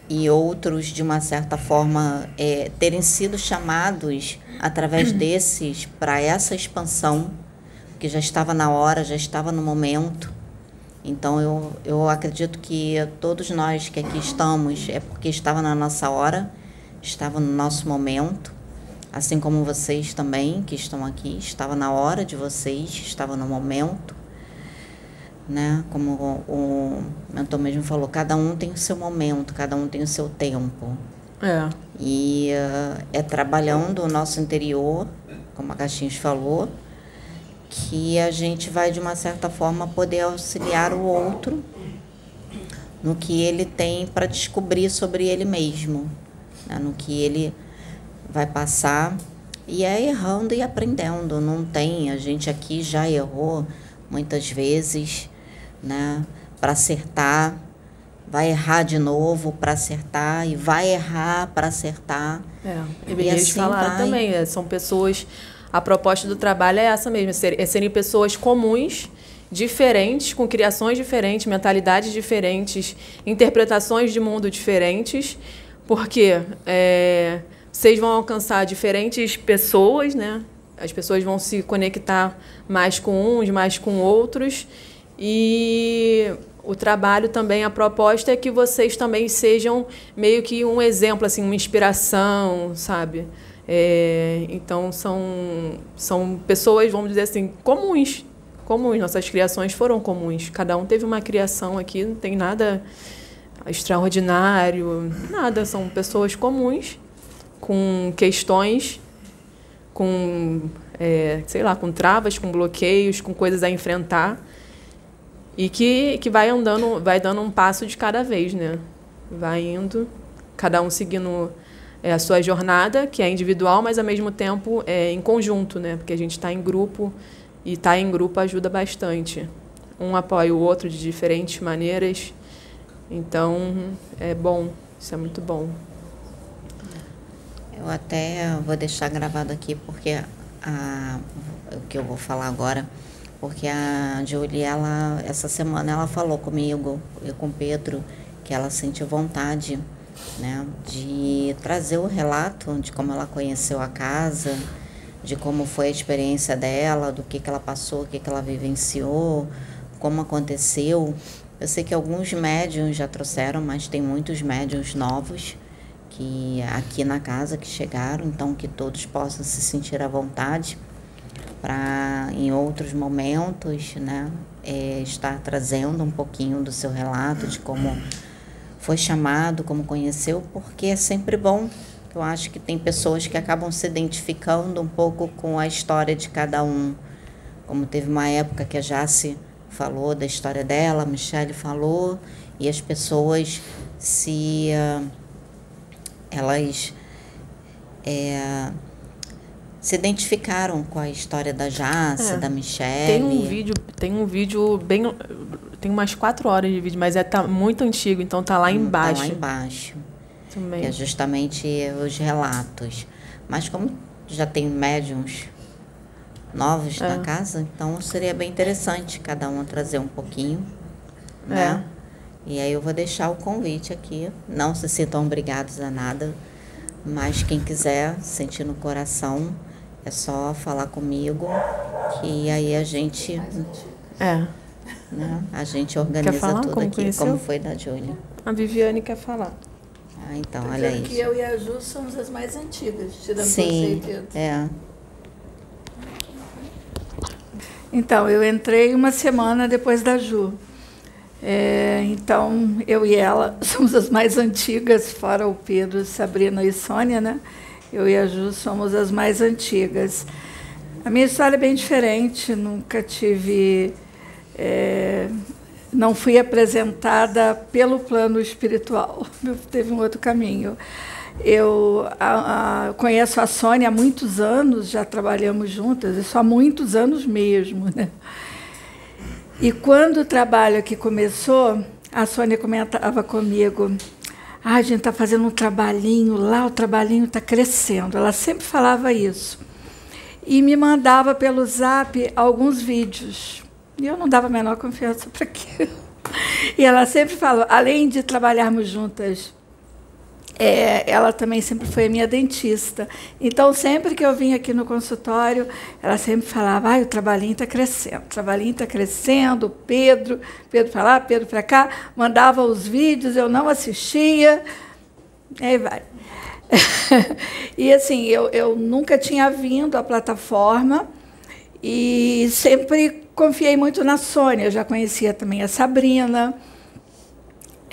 e outros de uma certa forma é, terem sido chamados através desses para essa expansão que já estava na hora, já estava no momento então eu, eu acredito que todos nós que aqui estamos é porque estava na nossa hora, estava no nosso momento, assim como vocês também que estão aqui, estava na hora de vocês, estava no momento. Né? Como o, mentor mesmo falou, cada um tem o seu momento, cada um tem o seu tempo. É. E uh, é trabalhando o nosso interior, como a Caixinhos falou, que a gente vai, de uma certa forma, poder auxiliar o outro no que ele tem para descobrir sobre ele mesmo, né? no que ele vai passar. E é errando e aprendendo, não tem. A gente aqui já errou muitas vezes, né? Para acertar, vai errar de novo para acertar e vai errar para acertar. É, e, e assim falaram vai. também, é, são pessoas a proposta do trabalho é essa mesmo, é, é serem pessoas comuns, diferentes, com criações diferentes, mentalidades diferentes, interpretações de mundo diferentes, porque é, vocês vão alcançar diferentes pessoas, né? as pessoas vão se conectar mais com uns, mais com outros. E o trabalho também, a proposta é que vocês também sejam meio que um exemplo, assim, uma inspiração, sabe? É, então são, são pessoas, vamos dizer assim, comuns. Comuns, nossas criações foram comuns. Cada um teve uma criação aqui, não tem nada extraordinário, nada. São pessoas comuns, com questões, com, é, sei lá, com travas, com bloqueios, com coisas a enfrentar e que, que vai andando, vai dando um passo de cada vez, né? Vai indo, cada um seguindo é, a sua jornada, que é individual, mas ao mesmo tempo é em conjunto, né? Porque a gente está em grupo e estar tá em grupo ajuda bastante. Um apoia o outro de diferentes maneiras. Então, é bom, isso é muito bom. Eu até vou deixar gravado aqui porque a, o que eu vou falar agora porque a Julie, ela, essa semana, ela falou comigo e com o Pedro que ela sentiu vontade né, de trazer o relato de como ela conheceu a casa, de como foi a experiência dela, do que, que ela passou, o que, que ela vivenciou, como aconteceu. Eu sei que alguns médiums já trouxeram, mas tem muitos médiums novos que aqui na casa que chegaram, então que todos possam se sentir à vontade para em outros momentos, né, é, estar trazendo um pouquinho do seu relato de como foi chamado, como conheceu, porque é sempre bom. Eu acho que tem pessoas que acabam se identificando um pouco com a história de cada um. Como teve uma época que a Jace falou da história dela, a Michelle falou, e as pessoas se. Uh, elas. É, se identificaram com a história da Jace, é. da Michelle. Tem um vídeo, tem um vídeo bem. Tem umas quatro horas de vídeo, mas é tá muito antigo, então tá lá embaixo. Tá lá embaixo. Também. Que é justamente os relatos. Mas como já tem médiums novos é. na casa, então seria bem interessante cada um trazer um pouquinho, né? É. E aí eu vou deixar o convite aqui. Não se sintam obrigados a nada, mas quem quiser sentir no coração, é só falar comigo que aí a gente. É. Né, a gente organiza tudo como aqui, conheceu? como foi da Júlia. A Viviane quer falar. Ah, então, Porque olha aí. que eu e a Ju somos as mais antigas, tirando Sim, você é. Então, eu entrei uma semana depois da Ju. É, então, eu e ela somos as mais antigas, fora o Pedro, Sabrina e Sônia, né? Eu e a Ju somos as mais antigas. A minha história é bem diferente, nunca tive. É, não fui apresentada pelo plano espiritual, teve um outro caminho. Eu a, a, conheço a Sônia há muitos anos, já trabalhamos juntas, isso há muitos anos mesmo. Né? E quando o trabalho aqui começou, a Sônia comentava comigo: ah, a gente está fazendo um trabalhinho lá, o trabalhinho está crescendo. Ela sempre falava isso. E me mandava pelo zap alguns vídeos. E eu não dava a menor confiança para aquilo. E ela sempre falou, além de trabalharmos juntas é, ela também sempre foi minha dentista. Então, sempre que eu vinha aqui no consultório, ela sempre falava: ah, o trabalhinho está crescendo, o trabalhinho está crescendo. Pedro, Pedro para lá, Pedro para cá, mandava os vídeos, eu não assistia. Aí vai. e assim, eu, eu nunca tinha vindo à plataforma e sempre confiei muito na Sônia. Eu já conhecia também a Sabrina.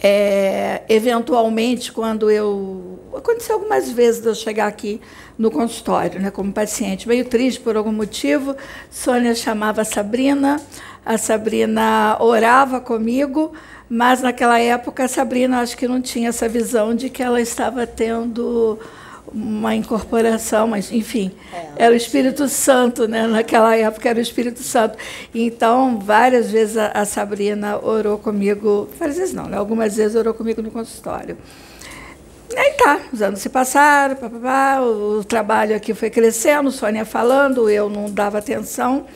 É, eventualmente, quando eu. Aconteceu algumas vezes de eu chegar aqui no consultório, né, como paciente, meio triste por algum motivo. Sônia chamava a Sabrina, a Sabrina orava comigo, mas naquela época a Sabrina acho que não tinha essa visão de que ela estava tendo uma incorporação, mas enfim, é, era o Espírito Santo, né? Naquela época era o Espírito Santo. Então, várias vezes a, a Sabrina orou comigo, várias vezes não, né? algumas vezes orou comigo no consultório. E aí tá, os anos se passaram, pá, pá, pá, o, o trabalho aqui foi crescendo, Sônia falando, eu não dava atenção.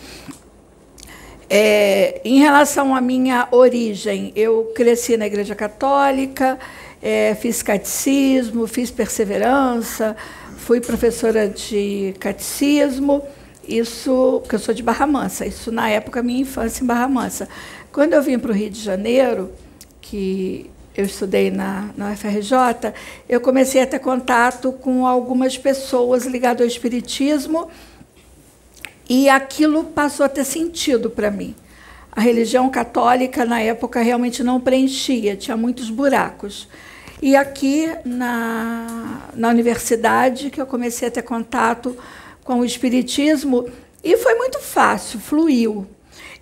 É, em relação à minha origem, eu cresci na Igreja Católica, é, fiz catecismo, fiz perseverança, fui professora de catecismo Isso, porque eu sou de Barra Mansa, isso na época minha infância em Barra Mansa. Quando eu vim para o Rio de Janeiro, que eu estudei na, na UFRJ, eu comecei a ter contato com algumas pessoas ligadas ao espiritismo e aquilo passou a ter sentido para mim. A religião católica, na época, realmente não preenchia, tinha muitos buracos. E aqui na, na universidade, que eu comecei a ter contato com o Espiritismo, e foi muito fácil, fluiu.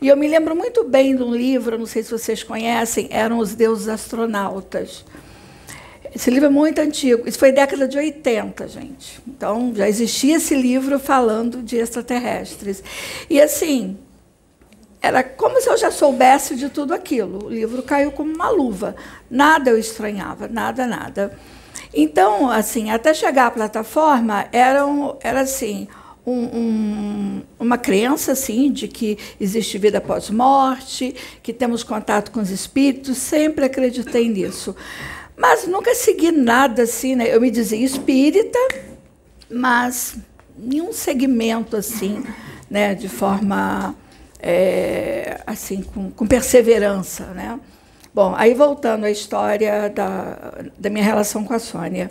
E eu me lembro muito bem de um livro, não sei se vocês conhecem, eram Os Deuses Astronautas. Esse livro é muito antigo, isso foi década de 80, gente. Então já existia esse livro falando de extraterrestres. E assim, era como se eu já soubesse de tudo aquilo. O livro caiu como uma luva. Nada eu estranhava, nada, nada. Então, assim, até chegar à plataforma, era, um, era assim, um, um, uma crença assim, de que existe vida após morte, que temos contato com os espíritos, sempre acreditei nisso. Mas nunca segui nada assim, né? Eu me dizia espírita, mas nenhum segmento assim, né, de forma é, assim com, com, perseverança, né? Bom, aí voltando à história da, da minha relação com a Sônia.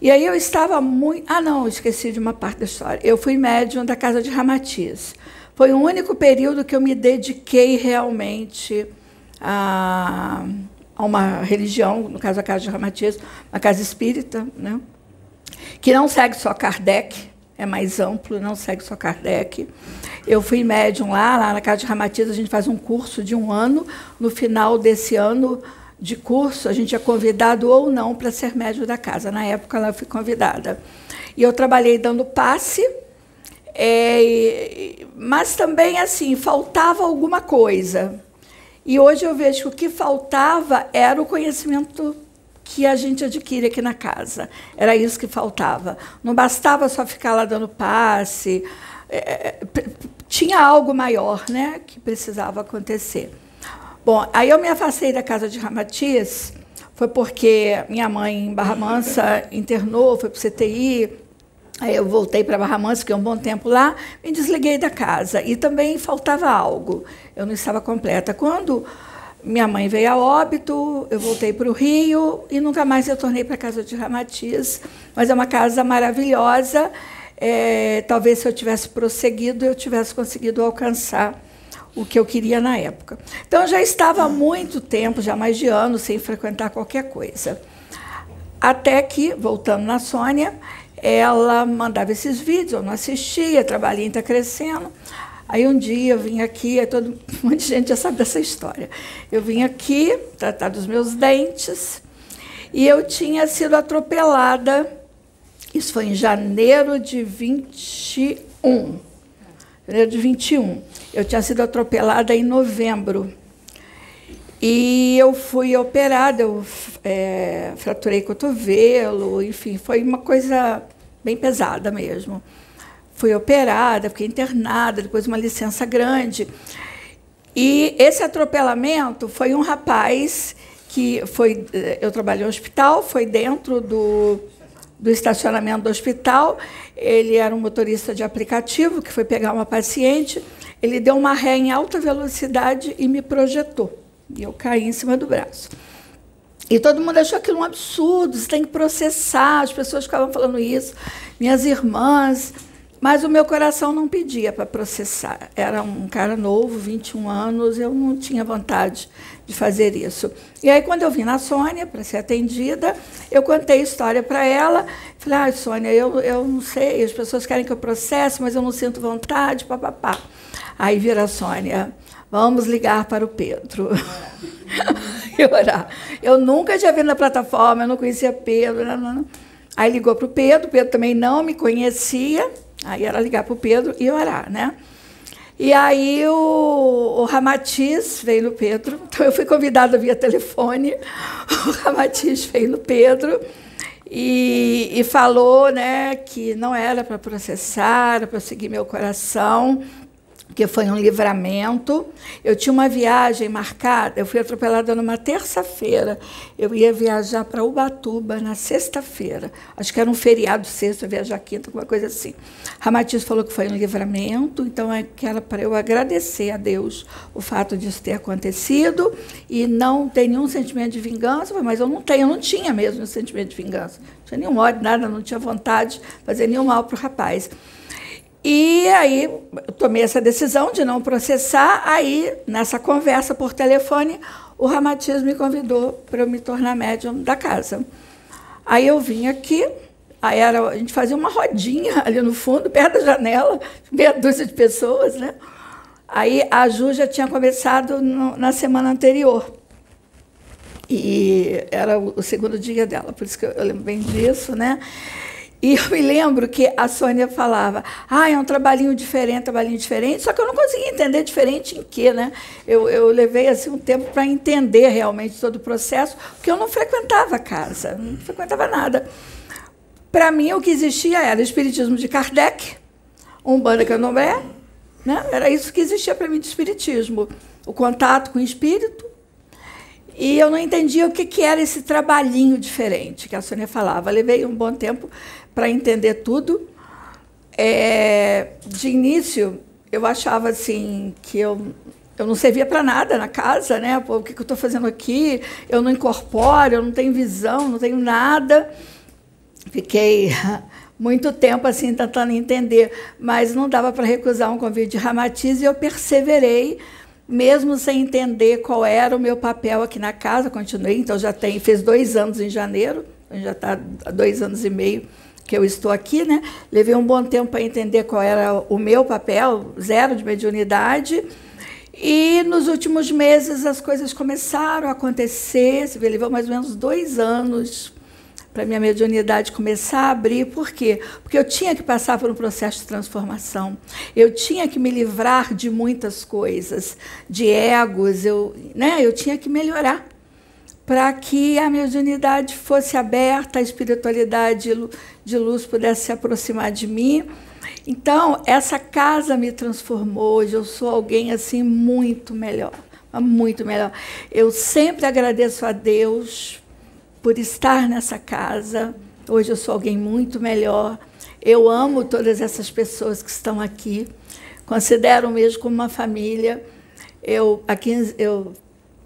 E aí eu estava muito. Ah, não, esqueci de uma parte da história. Eu fui médium da casa de Ramatiz. Foi o único período que eu me dediquei realmente a, a uma religião, no caso a casa de Ramatiz, uma casa espírita, né? que não segue só Kardec, é mais amplo, não segue só Kardec. Eu fui médium lá, lá na Casa de Ramatiz, a gente faz um curso de um ano. No final desse ano de curso, a gente é convidado ou não para ser médium da casa. Na época, ela fui convidada. E eu trabalhei dando passe, é, mas também, assim, faltava alguma coisa. E hoje eu vejo que o que faltava era o conhecimento que a gente adquire aqui na casa. Era isso que faltava. Não bastava só ficar lá dando passe. É, tinha algo maior né, que precisava acontecer. Bom, aí eu me afastei da casa de Ramatiz, foi porque minha mãe em Barra Mansa internou, foi para o CTI, Aí eu voltei para Barra Mansa, fiquei um bom tempo lá, me desliguei da casa. E também faltava algo, eu não estava completa. Quando minha mãe veio a óbito, eu voltei para o Rio e nunca mais tornei para a casa de Ramatiz. Mas é uma casa maravilhosa. É, talvez se eu tivesse prosseguido, eu tivesse conseguido alcançar o que eu queria na época. Então, eu já estava há muito tempo, já mais de anos, sem frequentar qualquer coisa. Até que, voltando na Sônia, ela mandava esses vídeos, eu não assistia, trabalhinho está crescendo. Aí um dia eu vim aqui, todo, um monte de gente já sabe dessa história. Eu vim aqui tratar dos meus dentes e eu tinha sido atropelada. Isso foi em janeiro de 21. Janeiro de 21. Eu tinha sido atropelada em novembro. E eu fui operada, eu é, fraturei cotovelo, enfim, foi uma coisa bem pesada mesmo fui operada, fiquei internada, depois uma licença grande. E esse atropelamento foi um rapaz que foi. Eh, eu trabalhei no hospital, foi dentro do, do estacionamento do hospital. Ele era um motorista de aplicativo que foi pegar uma paciente. Ele deu uma ré em alta velocidade e me projetou. E eu caí em cima do braço. E todo mundo achou aquilo um absurdo, você tem que processar. As pessoas ficavam falando isso. Minhas irmãs, mas o meu coração não pedia para processar. Era um cara novo, 21 anos, eu não tinha vontade de fazer isso. E aí, quando eu vim na Sônia para ser atendida, eu contei a história para ela. Falei, ah, Sônia, eu, eu não sei, as pessoas querem que eu processe, mas eu não sinto vontade, papapá. Aí vira a Sônia, vamos ligar para o Pedro. e orar. Eu nunca tinha vindo na plataforma, eu não conhecia Pedro. Não, não. Aí ligou para o Pedro, o Pedro também não me conhecia. Aí era ligar para o Pedro e orar, né? E aí o, o Ramatiz veio no Pedro, então eu fui convidada via telefone, o Ramatiz veio no Pedro e, e falou né, que não era para processar, era para seguir meu coração, que que foi um livramento. Eu tinha uma viagem marcada, eu fui atropelada numa terça-feira. Eu ia viajar para Ubatuba na sexta-feira. Acho que era um feriado sexta, viajar quinta, alguma coisa assim. Ramatiz falou que foi um livramento, então é que era para eu agradecer a Deus o fato disso ter acontecido e não ter nenhum sentimento de vingança, mas eu não tenho, eu não tinha mesmo sentimento de vingança. Não tinha nenhum ódio, nada, não tinha vontade de fazer nenhum mal para o rapaz. E aí eu tomei essa decisão de não processar. Aí, nessa conversa por telefone, o Ramatiz me convidou para eu me tornar médium da casa. Aí eu vim aqui, aí era, a gente fazia uma rodinha ali no fundo, perto da janela, meia dúzia de pessoas, né? Aí a Ju já tinha começado no, na semana anterior. E era o segundo dia dela, por isso que eu, lembro bem disso, né? E eu me lembro que a Sônia falava, ah, é um trabalhinho diferente, trabalhinho diferente, só que eu não conseguia entender diferente em quê, né? Eu, eu levei assim um tempo para entender realmente todo o processo, porque eu não frequentava casa, não frequentava nada. Para mim, o que existia era espiritismo de Kardec, Umbanda Candomblé, né? era isso que existia para mim de espiritismo. O contato com o espírito, e eu não entendia o que, que era esse trabalhinho diferente que a Sônia falava. Levei um bom tempo para entender tudo. É, de início, eu achava assim que eu, eu não servia para nada na casa, né? Pô, o que, que eu estou fazendo aqui? Eu não incorporo, eu não tenho visão, não tenho nada. Fiquei muito tempo assim tentando entender, mas não dava para recusar um convite de Ramatiz e eu perseverei, mesmo sem entender qual era o meu papel aqui na casa. Continuei, então já tem, fez dois anos em janeiro, já está dois anos e meio que eu estou aqui, né? Levei um bom tempo para entender qual era o meu papel, zero de mediunidade. E nos últimos meses as coisas começaram a acontecer. Vê, levou mais ou menos dois anos para minha mediunidade começar a abrir. Por quê? Porque eu tinha que passar por um processo de transformação. Eu tinha que me livrar de muitas coisas, de egos. Eu, né? eu tinha que melhorar para que a mediunidade fosse aberta, a espiritualidade de luz pudesse se aproximar de mim. Então, essa casa me transformou. Hoje eu sou alguém assim muito melhor, muito melhor. Eu sempre agradeço a Deus por estar nessa casa. Hoje eu sou alguém muito melhor. Eu amo todas essas pessoas que estão aqui. Considero mesmo como uma família. Eu, aqui, eu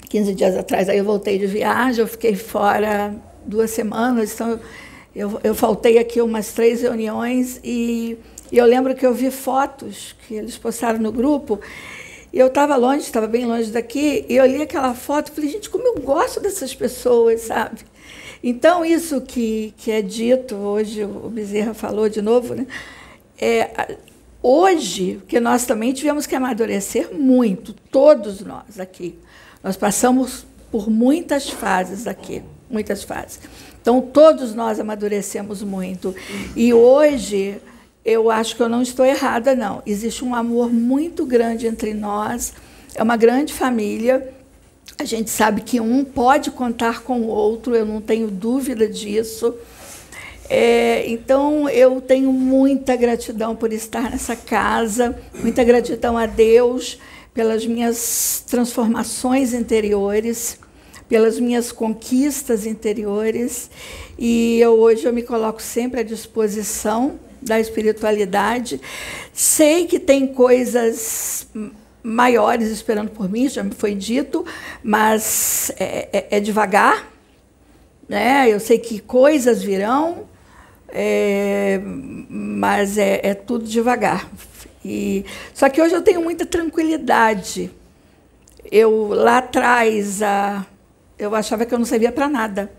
15 dias atrás, aí eu voltei de viagem, eu fiquei fora duas semanas, então eu, eu faltei aqui umas três reuniões e, e eu lembro que eu vi fotos que eles postaram no grupo e eu estava longe, estava bem longe daqui, e eu li aquela foto e falei, gente, como eu gosto dessas pessoas, sabe? Então, isso que, que é dito, hoje o Bezerra falou de novo, né? É, hoje, que nós também tivemos que amadurecer muito, todos nós aqui. Nós passamos por muitas fases aqui, muitas fases. Então, todos nós amadurecemos muito. E hoje, eu acho que eu não estou errada, não. Existe um amor muito grande entre nós, é uma grande família. A gente sabe que um pode contar com o outro, eu não tenho dúvida disso. É, então, eu tenho muita gratidão por estar nessa casa, muita gratidão a Deus pelas minhas transformações interiores, pelas minhas conquistas interiores. E eu, hoje eu me coloco sempre à disposição da espiritualidade. Sei que tem coisas maiores esperando por mim, já me foi dito, mas é, é, é devagar. Né? Eu sei que coisas virão, é, mas é, é tudo devagar. E, só que hoje eu tenho muita tranquilidade. Eu lá atrás a, eu achava que eu não servia para nada.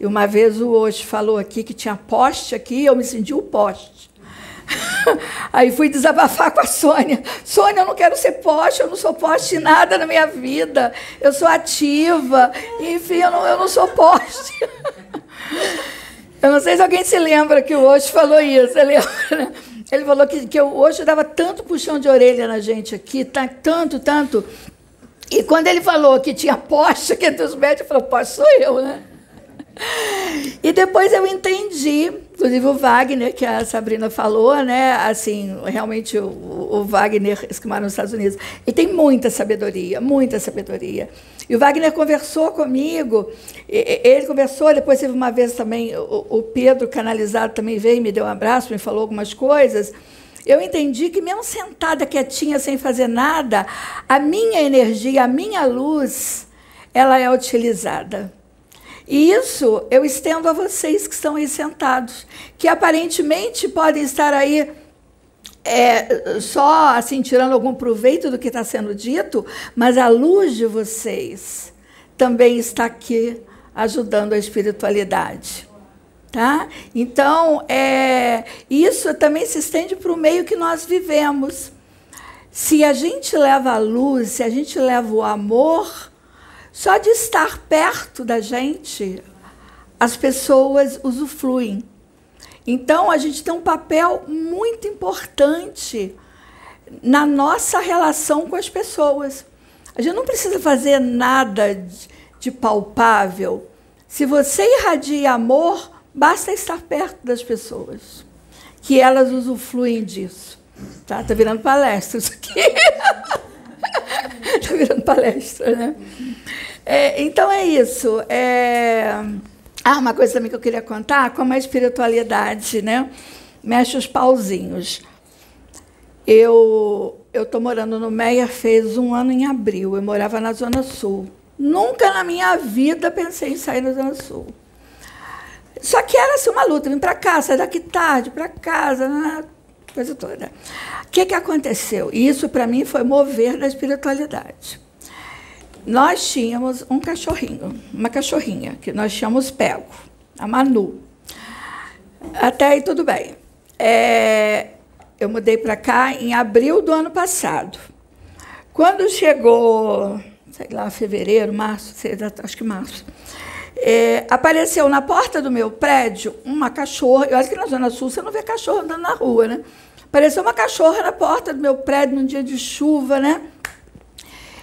E uma vez o hoje falou aqui que tinha poste aqui, eu me senti o poste. Aí fui desabafar com a Sônia. Sônia, eu não quero ser poste, eu não sou poste nada na minha vida. Eu sou ativa. Enfim, eu não, eu não sou poste. Eu não sei se alguém se lembra que o hoje falou isso. Ele falou que, que eu hoje dava tanto puxão de orelha na gente aqui, tá, tanto, tanto. E quando ele falou que tinha poste aqui entre os médicos, eu falei, poste sou eu, né? E depois eu entendi, inclusive o Wagner, que a Sabrina falou, né? Assim, realmente o, o Wagner, esse nos Estados Unidos, ele tem muita sabedoria, muita sabedoria. E o Wagner conversou comigo, ele conversou, depois teve uma vez também, o, o Pedro Canalizado também veio, me deu um abraço, me falou algumas coisas. Eu entendi que, mesmo sentada quietinha, sem fazer nada, a minha energia, a minha luz, ela é utilizada. E isso eu estendo a vocês que estão aí sentados, que aparentemente podem estar aí é, só assim tirando algum proveito do que está sendo dito, mas a luz de vocês também está aqui ajudando a espiritualidade. Tá? Então, é, isso também se estende para o meio que nós vivemos. Se a gente leva a luz, se a gente leva o amor, só de estar perto da gente, as pessoas usufruem. Então, a gente tem um papel muito importante na nossa relação com as pessoas. A gente não precisa fazer nada de, palpável. Se você irradia amor, basta estar perto das pessoas, que elas usufruem disso. Tá, tá virando palestra isso aqui. tá virando palestra, né? É, então é isso. É... Ah, uma coisa também que eu queria contar, como a espiritualidade, né? Mexe os pauzinhos. Eu eu estou morando no Meia fez um ano em abril. Eu morava na Zona Sul. Nunca na minha vida pensei em sair da Zona Sul. Só que era assim, uma luta, vim para cá, sair daqui tarde, para casa, né? Coisa toda. O que, que aconteceu? Isso, para mim, foi mover da espiritualidade. Nós tínhamos um cachorrinho, uma cachorrinha, que nós chamamos Pego, a Manu. Até aí tudo bem. É, eu mudei para cá em abril do ano passado. Quando chegou, sei lá, fevereiro, março, sei, acho que março, é, apareceu na porta do meu prédio uma cachorra. Eu acho que na Zona Sul você não vê cachorro andando na rua, né? Apareceu uma cachorra na porta do meu prédio num dia de chuva, né?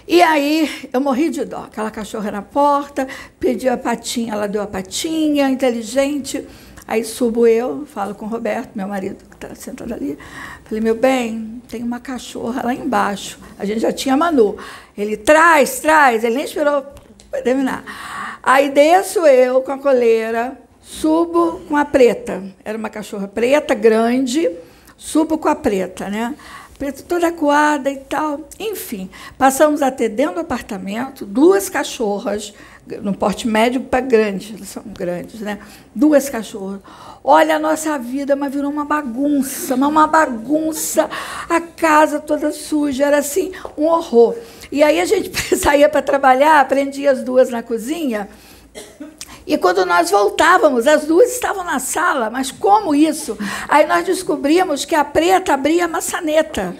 E aí eu morri de dó. Aquela cachorra na porta, pedi a patinha, ela deu a patinha, inteligente. Aí subo eu, falo com o Roberto, meu marido, que está sentado ali. Falei, meu bem, tem uma cachorra lá embaixo. A gente já tinha Manu. Ele traz, traz. Ele nem esperou terminar. Aí desço eu com a coleira, subo com a preta. Era uma cachorra preta, grande, subo com a preta, né? Preta toda acuada e tal. Enfim, passamos a ter dentro do apartamento duas cachorras, no porte médio para grande, eles são grandes, né? Duas cachorras. Olha a nossa vida, mas virou uma bagunça, uma bagunça. A casa toda suja, era assim, um horror. E aí a gente saía para trabalhar, prendia as duas na cozinha. E quando nós voltávamos, as duas estavam na sala, mas como isso? Aí nós descobrimos que a preta abria a maçaneta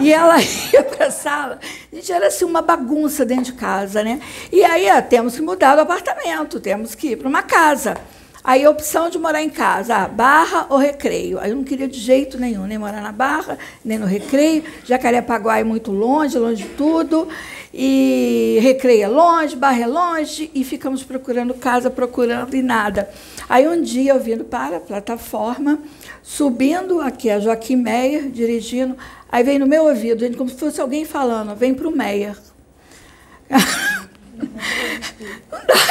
e ela ia para a sala. Gente, era assim uma bagunça dentro de casa, né? E aí temos que mudar o apartamento, temos que ir para uma casa. Aí opção de morar em casa, ah, barra ou recreio. Aí eu não queria de jeito nenhum, nem morar na barra, nem no recreio. Jacarepaguá é muito longe, longe de tudo. E recreio é longe, barra é longe, e ficamos procurando casa, procurando e nada. Aí um dia eu vindo para a plataforma, subindo aqui a Joaquim Meyer, dirigindo, aí vem no meu ouvido, como se fosse alguém falando, vem para o Meyer.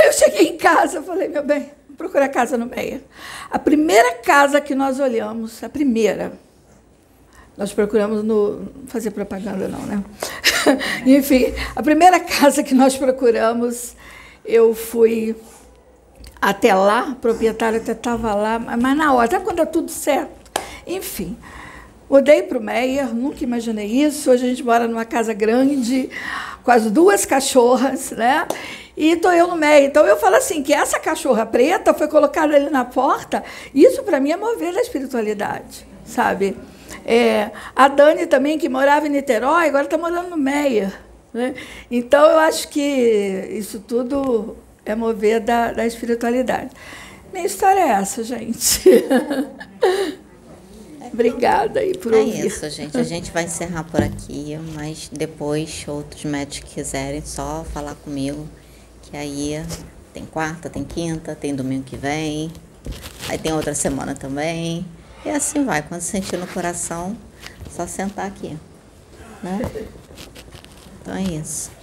eu cheguei em casa, falei, meu bem, procurar casa no Meia. A primeira casa que nós olhamos, a primeira, nós procuramos no. fazer propaganda, não, né? Enfim, a primeira casa que nós procuramos, eu fui até lá, o proprietário até estava lá, mas na hora, até quando é tudo certo. Enfim, mudei para o Meyer, nunca imaginei isso. Hoje a gente mora numa casa grande, com as duas cachorras, né? E estou eu no meio. Então eu falo assim, que essa cachorra preta foi colocada ali na porta, isso para mim é mover a espiritualidade, sabe? É, a Dani também, que morava em Niterói, agora está morando no Meia. Né? Então eu acho que isso tudo é mover da, da espiritualidade. Minha história é essa, gente. Obrigada aí por é ouvir. É isso, gente. A gente vai encerrar por aqui, mas depois, outros médicos quiserem, só falar comigo que aí Tem quarta, tem quinta, tem domingo que vem, aí tem outra semana também. E assim vai. Quando sentir no coração, só sentar aqui. Né? Então é isso.